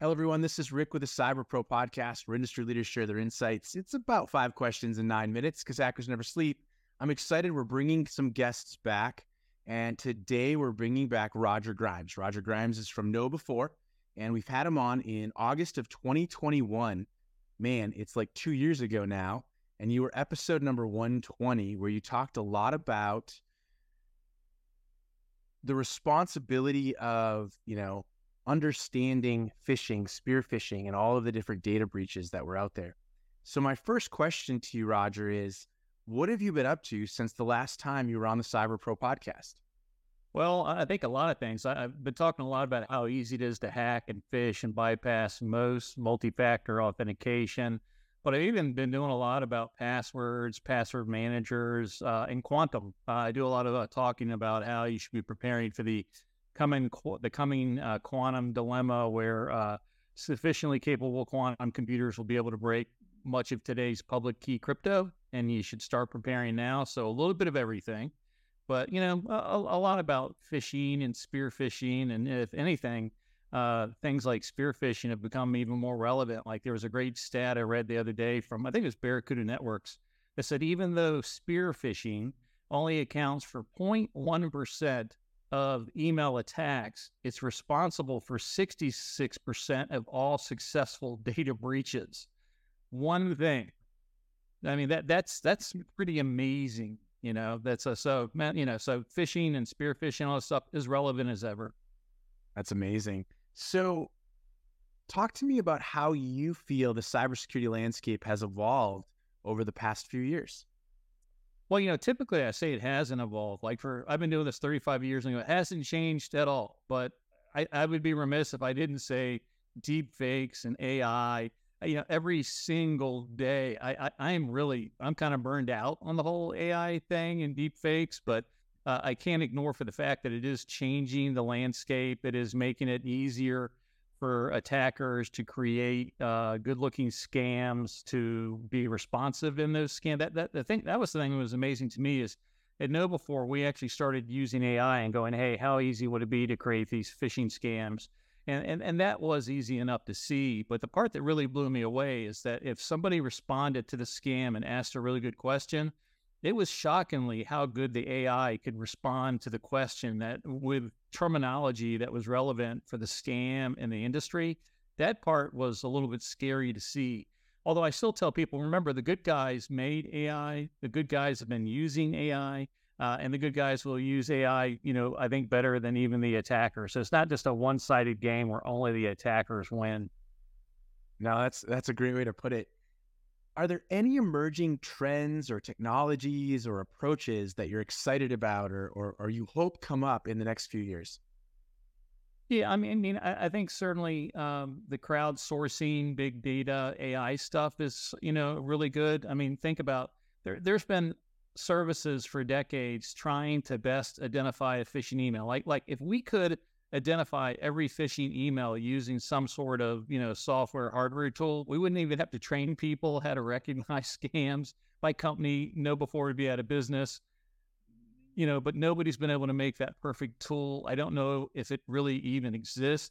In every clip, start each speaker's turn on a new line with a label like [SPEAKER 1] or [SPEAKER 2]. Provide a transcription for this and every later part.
[SPEAKER 1] Hello, everyone. This is Rick with the Cyber Pro podcast, where industry leaders share their insights. It's about five questions in nine minutes because hackers never sleep. I'm excited. We're bringing some guests back. And today we're bringing back Roger Grimes. Roger Grimes is from KnowBe4, and we've had him on in August of 2021. Man, it's like two years ago now. And you were episode number 120, where you talked a lot about the responsibility of, you know, understanding phishing, spear phishing, and all of the different data breaches that were out there. So, my first question to you, Roger, is what have you been up to since the last time you were on the Cyber Pro podcast?
[SPEAKER 2] Well, I think a lot of things. I've been talking a lot about how easy it is to hack and phish and bypass most multi factor authentication. But I've even been doing a lot about passwords, password managers, uh, and quantum. Uh, I do a lot of uh, talking about how you should be preparing for the coming the coming uh, quantum dilemma, where uh, sufficiently capable quantum computers will be able to break much of today's public key crypto, and you should start preparing now. So a little bit of everything, but you know a, a lot about phishing and spear phishing, and if anything. Uh, things like spear phishing have become even more relevant. Like there was a great stat I read the other day from I think it was Barracuda Networks that said even though spear phishing only accounts for 0.1 percent of email attacks, it's responsible for 66% of all successful data breaches. One thing. I mean that that's that's pretty amazing, you know. That's a so you know, so phishing and spear phishing all this stuff is relevant as ever.
[SPEAKER 1] That's amazing. So talk to me about how you feel the cybersecurity landscape has evolved over the past few years.
[SPEAKER 2] Well, you know, typically I say it hasn't evolved. Like for I've been doing this 35 years and it hasn't changed at all. But I, I would be remiss if I didn't say deep fakes and AI. You know, every single day I, I, I am really I'm kind of burned out on the whole AI thing and deep fakes, but uh, I can't ignore for the fact that it is changing the landscape. It is making it easier for attackers to create uh, good-looking scams to be responsive in those scams. That that the thing that was the thing that was amazing to me is at KnowBe4 we actually started using AI and going, hey, how easy would it be to create these phishing scams? And, and and that was easy enough to see. But the part that really blew me away is that if somebody responded to the scam and asked a really good question, it was shockingly how good the AI could respond to the question that with terminology that was relevant for the scam and the industry. That part was a little bit scary to see. Although I still tell people, remember the good guys made AI, the good guys have been using AI, uh, and the good guys will use AI, you know, I think better than even the attackers. So it's not just a one-sided game where only the attackers win.
[SPEAKER 1] No, that's that's a great way to put it. Are there any emerging trends or technologies or approaches that you're excited about or, or, or you hope come up in the next few years?
[SPEAKER 2] Yeah, I mean, I, mean, I, think certainly um, the crowdsourcing, big data, AI stuff is you know really good. I mean, think about there. There's been services for decades trying to best identify a phishing email. Like like if we could identify every phishing email using some sort of you know software hardware tool. We wouldn't even have to train people how to recognize scams. My company KnowBe4 to be out of business, you know, but nobody's been able to make that perfect tool. I don't know if it really even exists,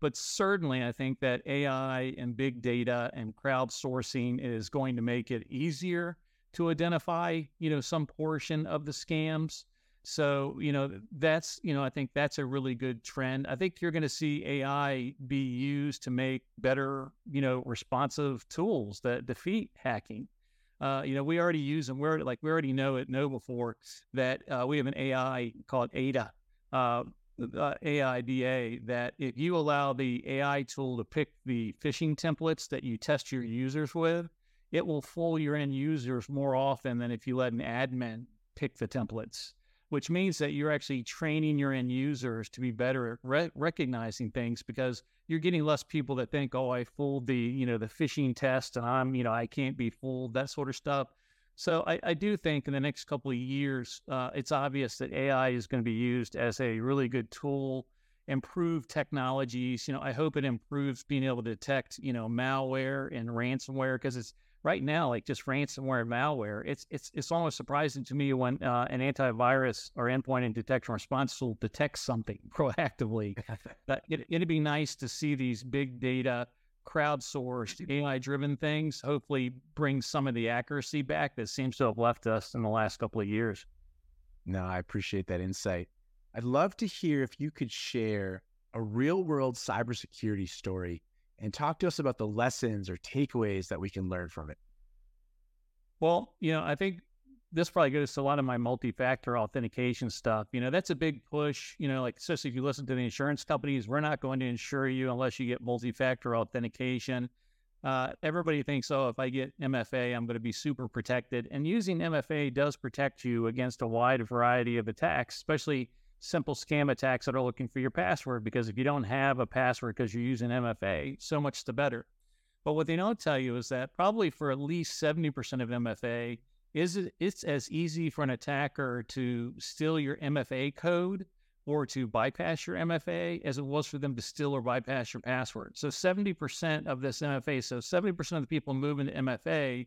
[SPEAKER 2] but certainly I think that AI and big data and crowdsourcing is going to make it easier to identify, you know, some portion of the scams. So, you know, that's, you know, I think that's a really good trend. I think you're going to see AI be used to make better, you know, responsive tools that defeat hacking. Uh, you know, we already use them. We're like, we already know it, KnowBe4 that uh, we have an AI called AIDA, uh, uh AIDA, that if you allow the AI tool to pick the phishing templates that you test your users with, it will fool your end users more often than if you let an admin pick the templates which means that you're actually training your end users to be better at re- recognizing things because you're getting less people that think, "Oh, I fooled the you know the phishing test, and I'm you know I can't be fooled," that sort of stuff. So I, I do think in the next couple of years, uh, it's obvious that AI is going to be used as a really good tool, improve technologies. You know, I hope it improves being able to detect you know malware and ransomware because it's right now, like just ransomware and malware, it's it's it's almost surprising to me when uh, an antivirus or endpoint and detection response tool detects something proactively. that it, it'd be nice to see these big data crowdsourced AI driven things hopefully bring some of the accuracy back that seems to have left us in the last couple of years.
[SPEAKER 1] No, I appreciate that insight. I'd love to hear if you could share a real world cybersecurity story and talk to us about the lessons or takeaways that we can learn from it.
[SPEAKER 2] Well, you know, I think this probably goes to a lot of my multi-factor authentication stuff. You know, that's a big push. You know, like especially if you listen to the insurance companies, we're not going to insure you unless you get multi-factor authentication. Uh, everybody thinks, oh, if I get MFA, I'm going to be super protected. And using MFA does protect you against a wide variety of attacks, especially simple scam attacks that are looking for your password. Because if you don't have a password because you're using MFA, so much the better. But what they don't tell you is that probably for at least 70% of MFA, is it, it's as easy for an attacker to steal your MFA code or to bypass your MFA as it was for them to steal or bypass your password. So 70% of this MFA, so 70% of the people moving to MFA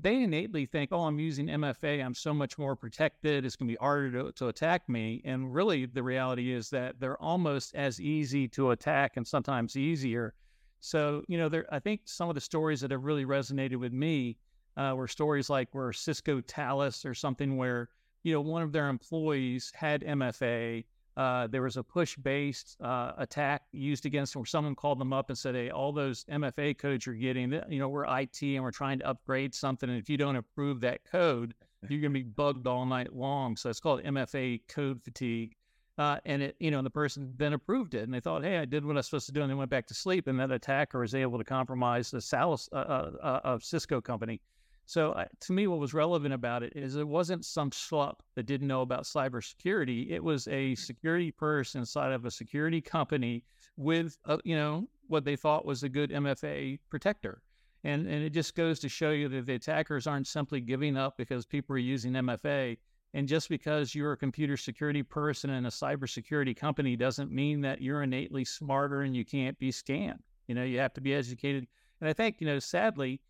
[SPEAKER 2] they innately think, oh, I'm using MFA. I'm so much more protected. It's going to be harder to, to attack me. And really, the reality is that they're almost as easy to attack and sometimes easier. So, you know, there, I think some of the stories that have really resonated with me uh, were stories like where Cisco Talos or something where, you know, one of their employees had MFA uh, there was a push-based uh, attack used against them where someone called them up and said, "Hey, all those MFA codes you're getting, you know, we're IT and we're trying to upgrade something, and if you don't approve that code, you're going to be bugged all night long." So it's called MFA code fatigue. Uh, and it, you know, the person then approved it, and they thought, "Hey, I did what I was supposed to do," and they went back to sleep. And that attacker was able to compromise the Salis, uh, uh, Cisco company. So uh, to me, what was relevant about it is it wasn't some schlup that didn't know about cybersecurity. It was a security person inside of a security company with, a, you know, what they thought was a good MFA protector. And, and it just goes to show you that the attackers aren't simply giving up because people are using MFA. And just because you're a computer security person in a cybersecurity company doesn't mean that you're innately smarter and you can't be scammed. You know, you have to be educated. And I think, you know, sadly,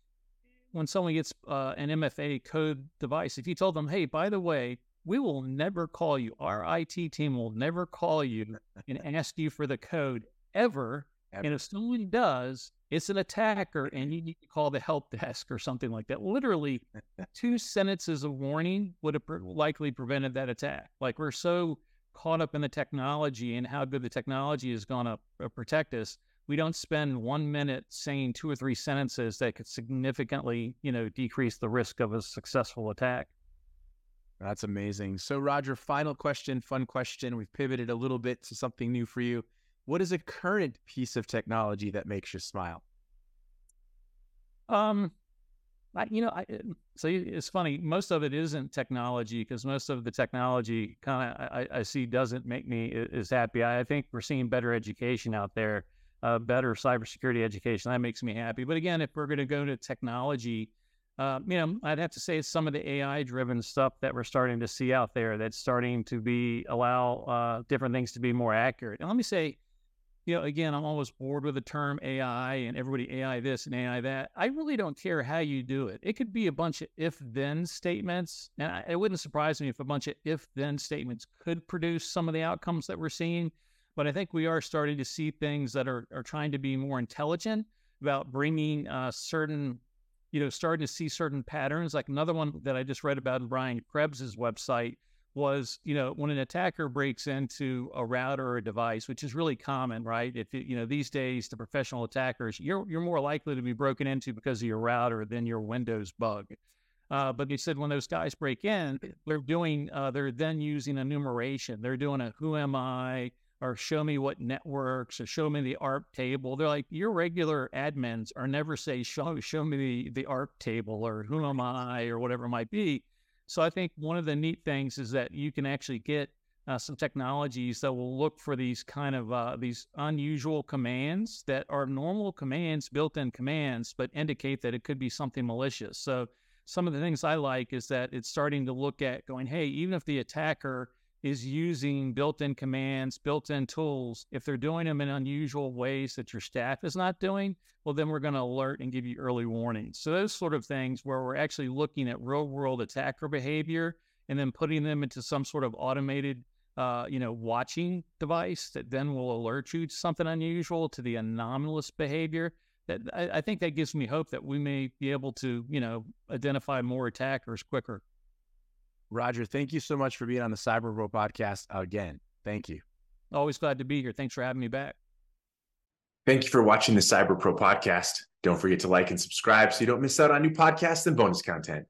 [SPEAKER 2] when someone gets uh, an MFA code device, if you told them, hey, by the way, we will never call you, our IT team will never call you and ask you for the code ever. ever. And if someone does, it's an attacker and you need to call the help desk or something like that. Literally, two sentences of warning would have likely prevented that attack. Like we're so caught up in the technology and how good the technology is going to protect us we don't spend one minute saying two or three sentences that could significantly, you know, decrease the risk of a successful attack.
[SPEAKER 1] That's amazing. So, Roger, final question, fun question. We've pivoted a little bit to something new for you. What is a current piece of technology that makes you smile?
[SPEAKER 2] Um, I, you know, I, so it's funny. Most of it isn't technology because most of the technology kind of I, I, see doesn't make me as happy. I, I think we're seeing better education out there better cybersecurity education. That makes me happy. But again, if we're going to go to technology, uh, you know, I'd have to say some of the AI driven stuff that we're starting to see out there that's starting to be allow uh, different things to be more accurate. And let me say, you know, again, I'm always bored with the term AI and everybody AI this and AI that. I really don't care how you do it. It could be a bunch of if then statements. And I, it wouldn't surprise me if a bunch of if then statements could produce some of the outcomes that we're seeing. But I think we are starting to see things that are, are trying to be more intelligent about bringing uh, certain, you know, starting to see certain patterns. Like another one that I just read about in Brian Krebs's website was, you know, when an attacker breaks into a router or a device, which is really common, right? If you know these days, the professional attackers, you're you're more likely to be broken into because of your router than your Windows bug. Uh, but he said when those guys break in, they're doing, uh, they're then using enumeration. They're doing a who am I, or show me what networks or show me the ARP table. They're like, your regular admins are never say, show, show me the, the ARP table or who am I or whatever it might be. So I think one of the neat things is that you can actually get uh, some technologies that will look for these kind of uh, these unusual commands that are normal commands, built-in commands, but indicate that it could be something malicious. So some of the things I like is that it's starting to look at going, hey, even if the attacker is using built-in commands, built-in tools. If they're doing them in unusual ways that your staff is not doing, well, then we're going to alert and give you early warnings. So those sort of things where we're actually looking at real-world attacker behavior and then putting them into some sort of automated uh, you know, watching device that then will alert you to something unusual, to the anomalous behavior. That I, I think that gives me hope that we may be able to, you know, identify more attackers quicker.
[SPEAKER 1] Roger, thank you so much for being on the Cyber Pro podcast again. Thank you.
[SPEAKER 2] Always glad to be here. Thanks for having me back.
[SPEAKER 3] Thank you for watching the Cyber Pro podcast. Don't forget to like and subscribe so you don't miss out on new podcasts and bonus content.